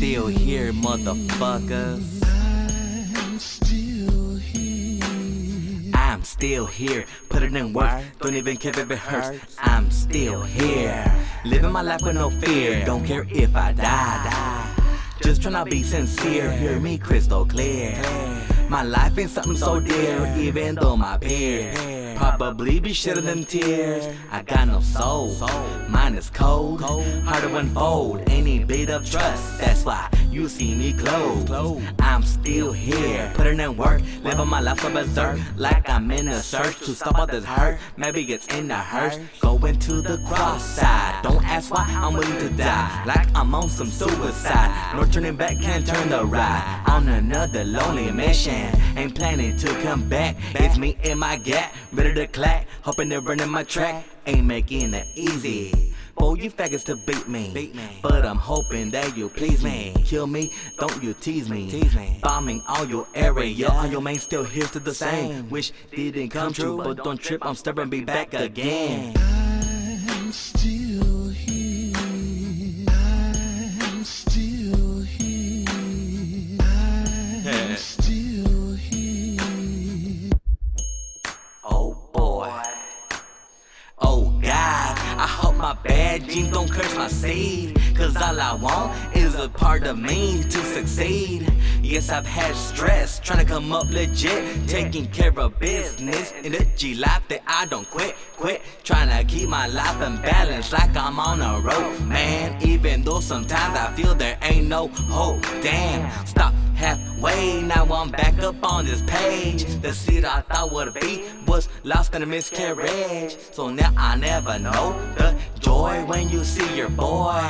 still here, motherfuckers. I'm still here, putting in work, don't even care if it hurts. I'm still here, living my life with no fear, don't care if I die. Just tryna be sincere, hear me crystal clear. My life ain't something so dear, even though my peers probably be shedding them tears. I got no soul, mine is cold, hard to unfold any bit of trust. That's why you see me close. I'm still here, putting in work, living my life a berserk, like I'm in a search to stop all this hurt. Maybe it's in the hearse, going to the cross side. Don't ask why I'm willing to die, like I'm on some suicide. No turning back, can't turn the ride. On another lonely mission, ain't planning to come back. It's me in my gap, ready to clack, hoping they're running my track. Ain't making it easy. For you faggots to beat me. But I'm hoping that you please me. Kill me, don't you tease me. Bombing all your area, all your main still here to the same. Wish didn't come true, but don't trip, I'm stubborn, be back again. My bad genes don't curse my seed. Cause all I want is a part of me to succeed. Yes, I've had stress trying to come up legit, taking care of business in the G life that I don't quit, quit. Trying to keep my life in balance like I'm on a road, man. Even though sometimes I feel there ain't no hope. Damn, stop halfway. Now I'm back up on this page. The seed I thought would be was lost in a miscarriage. So now I never know the joy when you see your boy.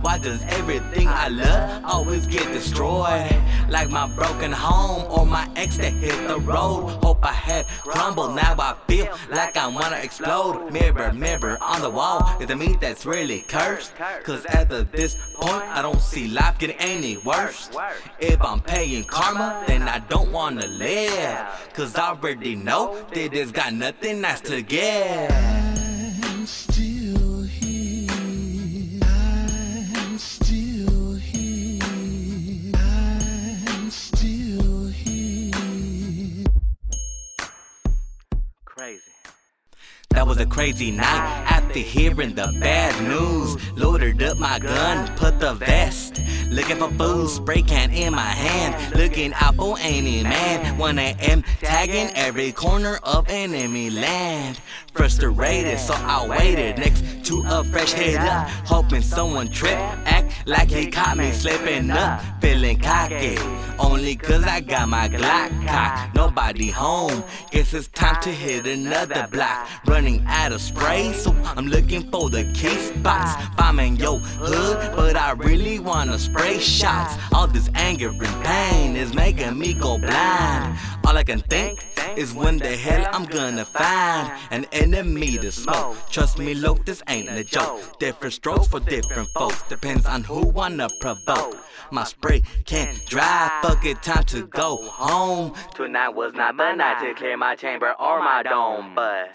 Why does everything I love always get destroyed? Like my broken home or my ex that hit the road. Hope I had crumbled. Now I feel like I wanna explode. Mirror, mirror on the wall. Is it me that's really cursed? Cause at this point, I don't see life getting any worse. If I'm paying karma, then I don't wanna live. Cause I already know that it's got nothing nice to give. Was a crazy night after hearing the bad news. Loaded up my gun, put the vest. Looking for food, spray can in my hand. Looking out for any man. 1 a.m. tagging every corner of enemy land. Frustrated, so I waited next to a fresh head up. Hoping someone trip, act like he caught me slipping up. Feeling cocky, only cause I got my Glock cocked. Nobody home, guess it's time to hit another block. Running out of spray, so I'm looking for the key spots. Bombing your hood, but I really wanna spray shots. All this anger and pain is making me go blind. All I can think is when the hell I'm gonna find an enemy to smoke. Trust me, look, this ain't a joke. Different strokes for different folks, depends on who wanna provoke. My spray can't drive, fuck it, time to go home. Tonight was not the night to clear my chamber or my dome, but.